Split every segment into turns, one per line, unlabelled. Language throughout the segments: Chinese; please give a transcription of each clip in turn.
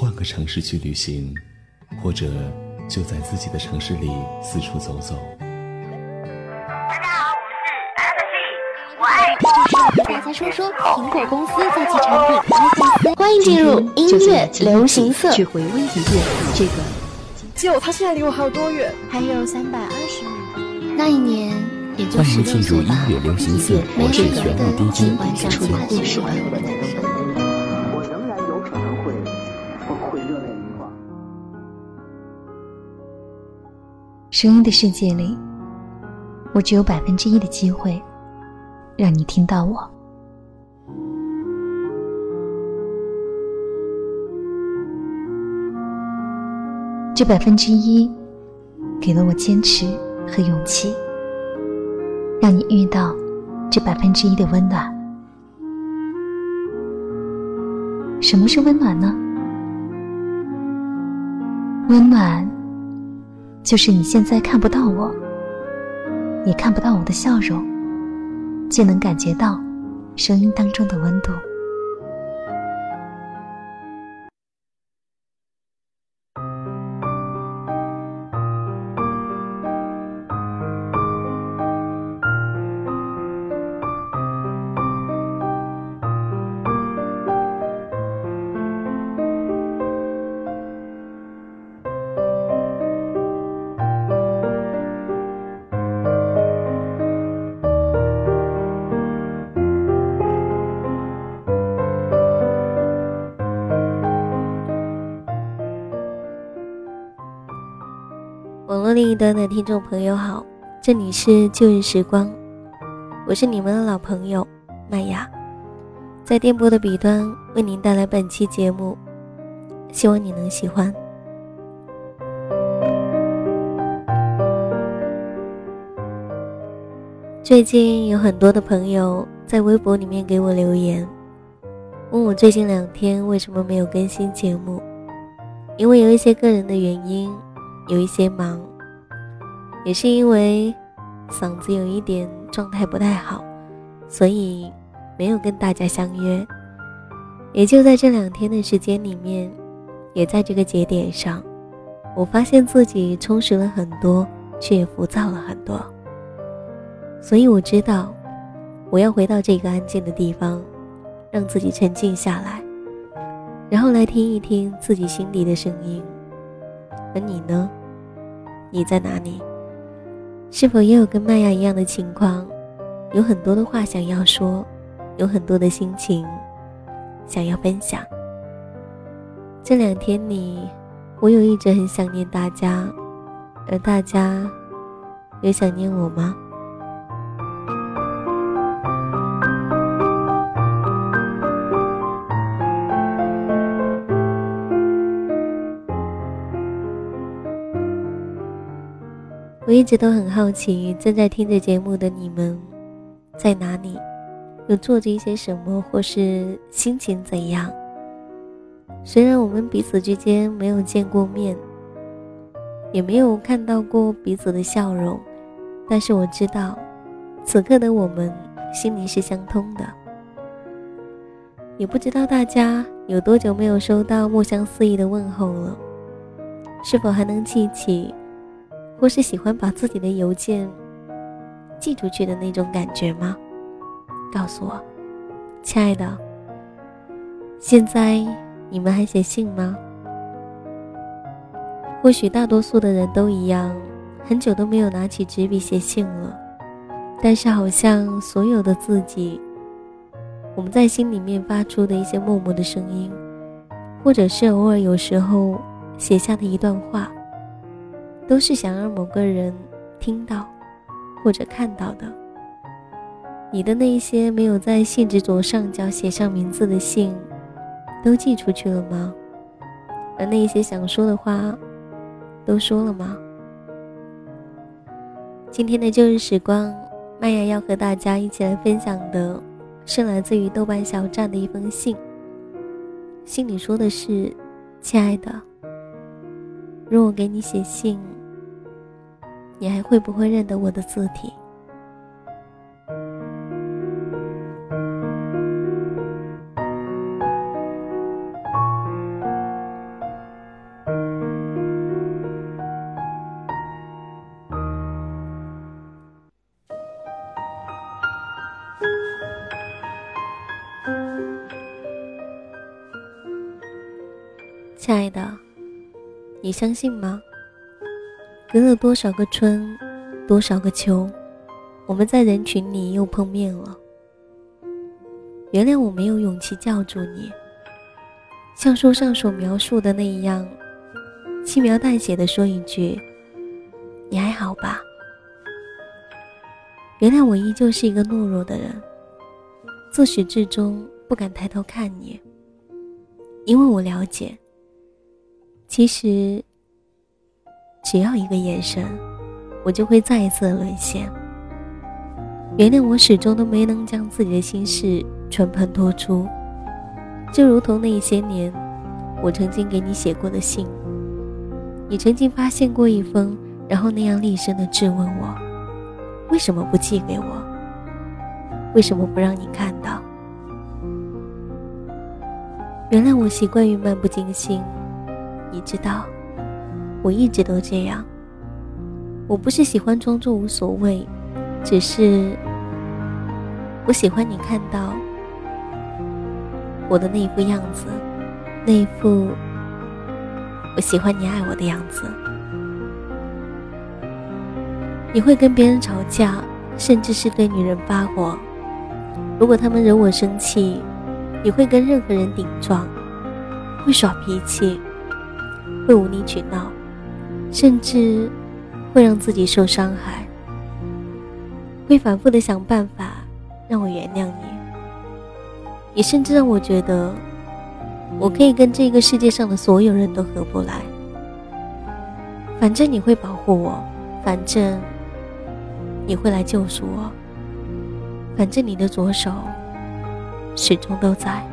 换个城市去旅行，或者就在自己的城市里四处走走。
大家好，我是 FG，我爱
和大家说说苹果公司在其产品 iPhone 欢迎进入音乐流行色，
去回味一遍这个。
就他现在离我还有多远？
还有三百二十米。那一年，也就
十六岁吧。音乐流行色，我是旋律 DJ
晚上出的故事。
声音的世界里，我只有百分之一的机会让你听到我。这百分之一，给了我坚持和勇气，让你遇到这百分之一的温暖。什么是温暖呢？温暖，就是你现在看不到我，也看不到我的笑容，却能感觉到声音当中的温度。
另一端的听众朋友好，这里是旧日时光，我是你们的老朋友麦雅，在电波的彼端为您带来本期节目，希望你能喜欢。最近有很多的朋友在微博里面给我留言，问我最近两天为什么没有更新节目，因为有一些个人的原因，有一些忙。也是因为嗓子有一点状态不太好，所以没有跟大家相约。也就在这两天的时间里面，也在这个节点上，我发现自己充实了很多，却也浮躁了很多。所以我知道，我要回到这个安静的地方，让自己沉静下来，然后来听一听自己心底的声音。而你呢？你在哪里？是否也有跟麦芽一样的情况？有很多的话想要说，有很多的心情想要分享。这两天里，我有一直很想念大家，而大家有想念我吗？一直都很好奇，正在听着节目的你们在哪里，又做着一些什么，或是心情怎样？虽然我们彼此之间没有见过面，也没有看到过彼此的笑容，但是我知道，此刻的我们心里是相通的。也不知道大家有多久没有收到墨香四溢的问候了，是否还能记起？或是喜欢把自己的邮件寄出去的那种感觉吗？告诉我，亲爱的。现在你们还写信吗？或许大多数的人都一样，很久都没有拿起纸笔写信了。但是好像所有的自己，我们在心里面发出的一些默默的声音，或者是偶尔有时候写下的一段话。都是想让某个人听到，或者看到的。你的那些没有在信纸左上角写上名字的信，都寄出去了吗？而那些想说的话，都说了吗？今天的旧日时光，麦芽要和大家一起来分享的，是来自于豆瓣小站的一封信。信里说的是：“亲爱的，若我给你写信。”你还会不会认得我的字体？亲爱的你相信吗？隔了多少个春，多少个秋，我们在人群里又碰面了。原谅我没有勇气叫住你，像书上所描述的那样，轻描淡写的说一句：“你还好吧？”原谅我依旧是一个懦弱的人，自始至终不敢抬头看你，因为我了解，其实只要一个眼神，我就会再一次沦陷。原谅我始终都没能将自己的心事全盘托出，就如同那些年，我曾经给你写过的信，你曾经发现过一封，然后那样厉声的质问我。为什么不寄给我？为什么不让你看到？原谅我习惯于漫不经心，你知道，我一直都这样。我不是喜欢装作无所谓，只是我喜欢你看到我的那一副样子，那一副我喜欢你爱我的样子。你会跟别人吵架，甚至是对女人发火。如果他们惹我生气，你会跟任何人顶撞，会耍脾气，会无理取闹，甚至会让自己受伤害，会反复的想办法让我原谅你。你甚至让我觉得，我可以跟这个世界上的所有人都合不来。反正你会保护我，反正。你会来救赎我，反正你的左手始终都在。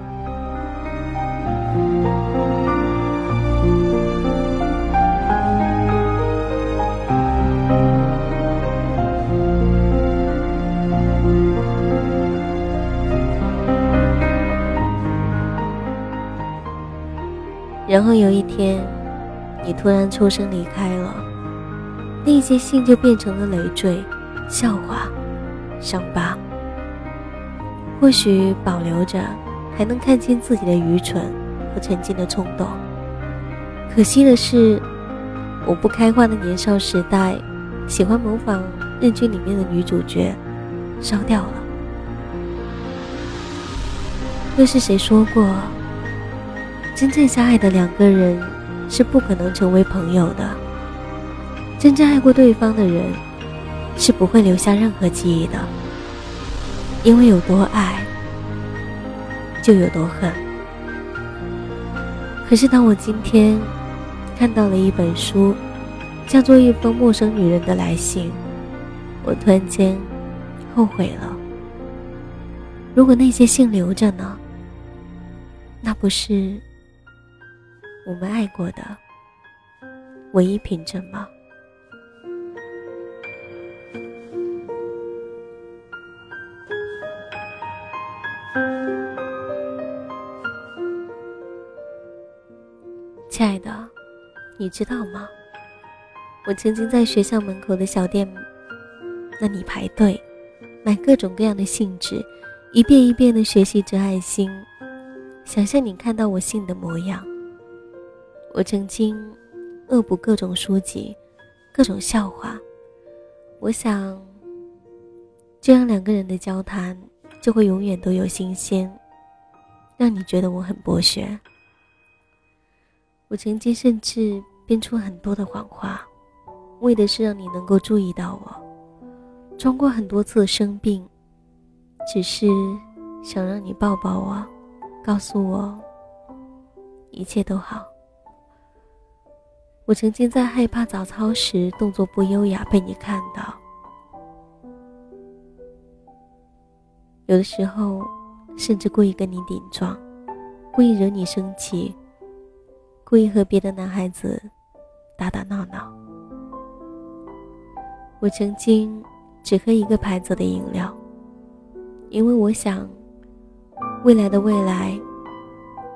然后有一天，你突然抽身离开了，那些信就变成了累赘。笑话，伤疤，或许保留着，还能看清自己的愚蠢和曾经的冲动。可惜的是，我不开化的年少时代，喜欢模仿日剧里面的女主角，烧掉了。又是谁说过，真正相爱的两个人是不可能成为朋友的？真正爱过对方的人。是不会留下任何记忆的，因为有多爱，就有多恨。可是当我今天看到了一本书，叫做《一封陌生女人的来信》，我突然间后悔了。如果那些信留着呢？那不是我们爱过的唯一凭证吗？亲爱的，你知道吗？我曾经在学校门口的小店那里排队，买各种各样的信纸，一遍一遍的学习着爱心，想象你看到我信的模样。我曾经恶补各种书籍，各种笑话。我想，这样两个人的交谈就会永远都有新鲜，让你觉得我很博学。我曾经甚至编出很多的谎话，为的是让你能够注意到我。装过很多次生病，只是想让你抱抱我，告诉我一切都好。我曾经在害怕早操时动作不优雅被你看到，有的时候甚至故意跟你顶撞，故意惹你生气。故意和别的男孩子打打闹闹。我曾经只喝一个牌子的饮料，因为我想，未来的未来，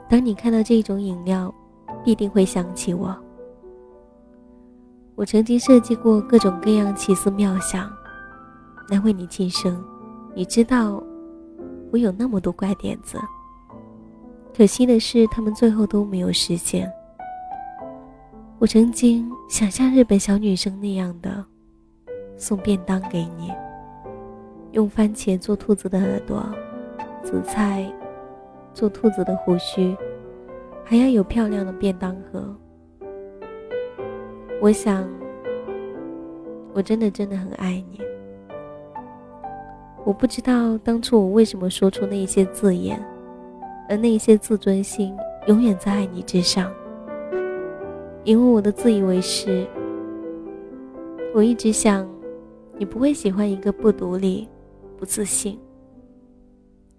当你看到这种饮料，必定会想起我。我曾经设计过各种各样奇思妙想，来为你庆生。你知道，我有那么多怪点子，可惜的是，他们最后都没有实现。我曾经想像日本小女生那样的送便当给你，用番茄做兔子的耳朵，紫菜做兔子的胡须，还要有漂亮的便当盒。我想，我真的真的很爱你。我不知道当初我为什么说出那些字眼，而那些自尊心永远在爱你之上。因为我的自以为是，我一直想，你不会喜欢一个不独立、不自信、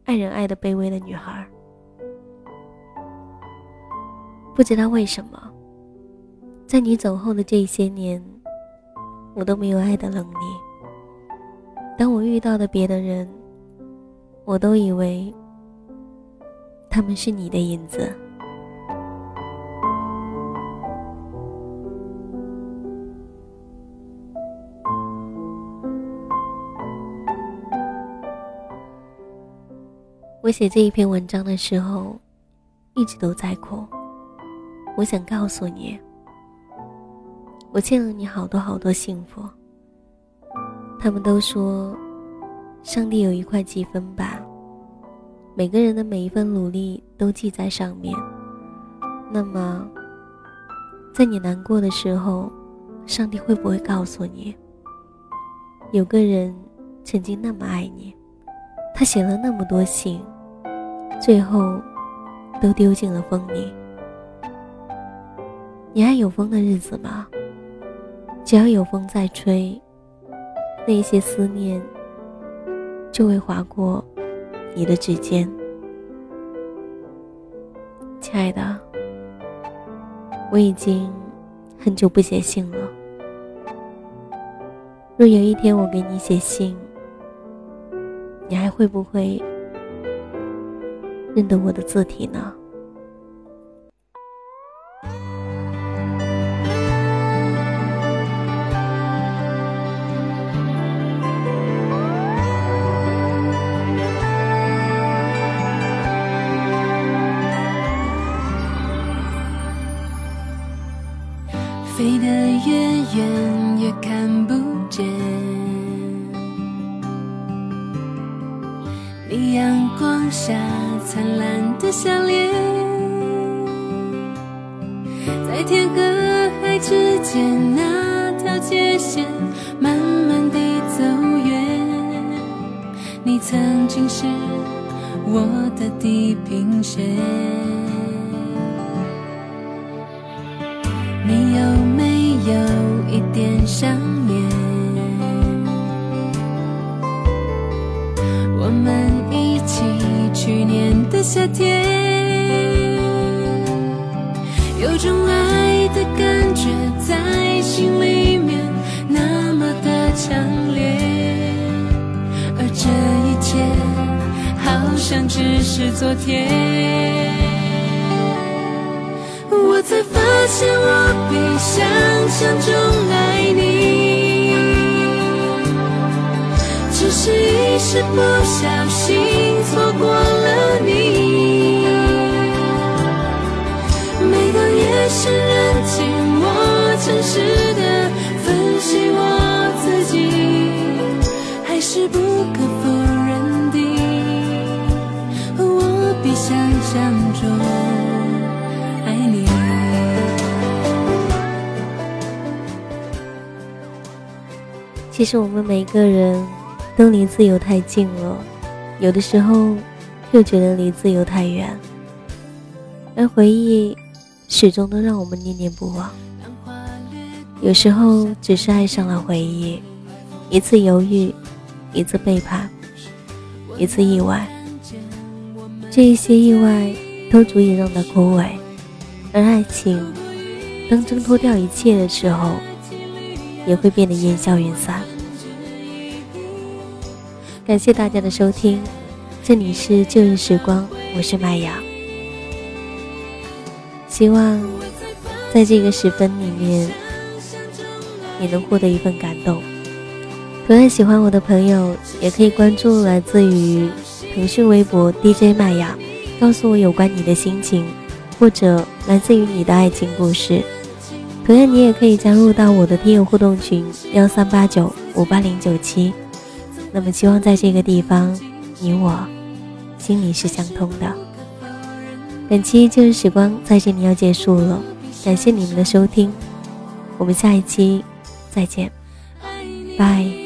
爱人爱的卑微的女孩。不知道为什么，在你走后的这些年，我都没有爱的能力。当我遇到的别的人，我都以为他们是你的影子。我写这一篇文章的时候，一直都在哭。我想告诉你，我欠了你好多好多幸福。他们都说，上帝有一块积分板，每个人的每一份努力都记在上面。那么，在你难过的时候，上帝会不会告诉你，有个人曾经那么爱你，他写了那么多信。最后，都丢进了风里。你还有风的日子吗？只要有风在吹，那些思念就会划过你的指尖。亲爱的，我已经很久不写信了。若有一天我给你写信，你还会不会？认得我的字体呢？
曾经是我的地平线，你有没有一点想念？我们一起。去年的夏天，有种爱的感觉在心里面那么的强像只是昨天。我才发现，我比想象中爱你，只是一时不小心错过了你。每当夜深人静，我诚实的分析我自己，还是不可。相中爱你。
其实我们每个人都离自由太近了，有的时候又觉得离自由太远，而回忆始终都让我们念念不忘。有时候只是爱上了回忆，一次犹豫，一次背叛，一次意外，这一些意外都足以让它枯萎，而爱情当挣脱掉一切的时候。也会变得烟消云散。感谢大家的收听，这里是旧日时光，我是麦雅。希望在这个时分里面，你能获得一份感动。同样喜欢我的朋友，也可以关注来自于腾讯微博 DJ 麦雅，告诉我有关你的心情，或者来自于你的爱情故事。
同样，你也可以加入到我的听友互动群幺三八九五八零九七。那么，希望在这个地方，你我心里是相通的。本期旧日时光在这里要结束了，感谢你们的收听，我们下一期再见，拜。